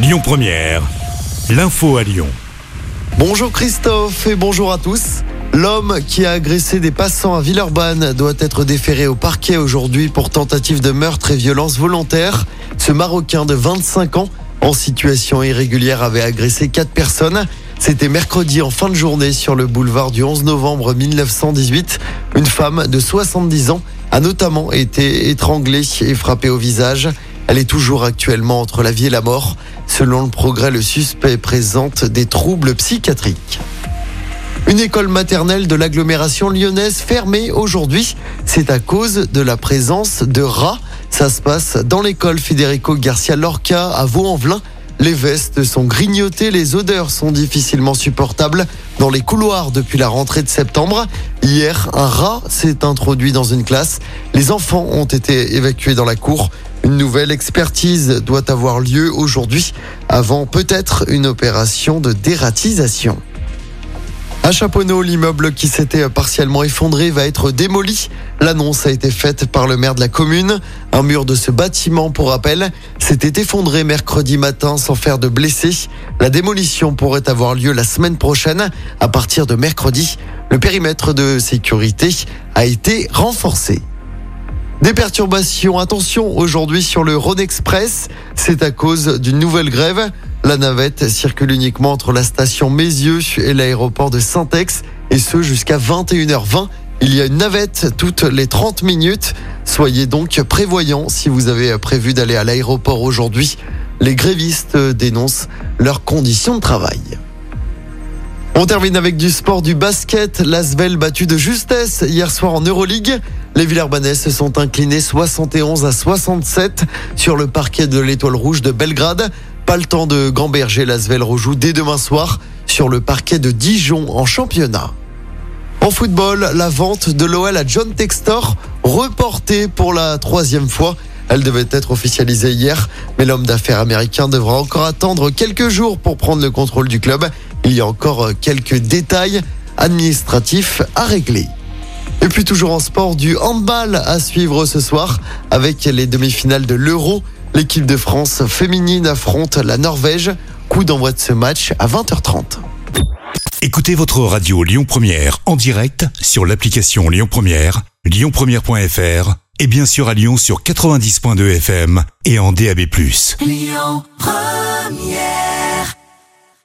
Lyon Première, l'info à Lyon. Bonjour Christophe et bonjour à tous. L'homme qui a agressé des passants à Villeurbanne doit être déféré au parquet aujourd'hui pour tentative de meurtre et violence volontaire. Ce Marocain de 25 ans en situation irrégulière avait agressé quatre personnes. C'était mercredi en fin de journée sur le boulevard du 11 novembre 1918. Une femme de 70 ans a notamment été étranglée et frappée au visage. Elle est toujours actuellement entre la vie et la mort. Selon le progrès, le suspect présente des troubles psychiatriques. Une école maternelle de l'agglomération lyonnaise fermée aujourd'hui. C'est à cause de la présence de rats. Ça se passe dans l'école Federico Garcia Lorca à Vaux-en-Velin. Les vestes sont grignotées, les odeurs sont difficilement supportables dans les couloirs depuis la rentrée de septembre. Hier, un rat s'est introduit dans une classe. Les enfants ont été évacués dans la cour. Une nouvelle expertise doit avoir lieu aujourd'hui avant peut-être une opération de dératisation. À Chaponneau, l'immeuble qui s'était partiellement effondré va être démoli. L'annonce a été faite par le maire de la commune. Un mur de ce bâtiment, pour rappel, s'était effondré mercredi matin sans faire de blessés. La démolition pourrait avoir lieu la semaine prochaine à partir de mercredi. Le périmètre de sécurité a été renforcé. Des perturbations, attention aujourd'hui sur le Rhône Express, c'est à cause d'une nouvelle grève. La navette circule uniquement entre la station Mézieux et l'aéroport de Saint-Ex et ce jusqu'à 21h20. Il y a une navette toutes les 30 minutes. Soyez donc prévoyants si vous avez prévu d'aller à l'aéroport aujourd'hui. Les grévistes dénoncent leurs conditions de travail. On termine avec du sport, du basket. L'Asvel battu de justesse hier soir en Euroleague. Les Villers se sont inclinés 71 à 67 sur le parquet de l'Étoile Rouge de Belgrade. Pas le temps de gamberger l'Asvel rejoue dès demain soir sur le parquet de Dijon en championnat. En football, la vente de l'OL à John Textor reportée pour la troisième fois. Elle devait être officialisée hier, mais l'homme d'affaires américain devra encore attendre quelques jours pour prendre le contrôle du club. Il y a encore quelques détails administratifs à régler. Et puis toujours en sport, du handball à suivre ce soir avec les demi-finales de l'Euro. L'équipe de France féminine affronte la Norvège. Coup d'envoi de ce match à 20h30. Écoutez votre radio Lyon Première en direct sur l'application Lyon Première, lyonpremière.fr et bien sûr à Lyon sur 90.2 FM et en DAB+. Lyon Première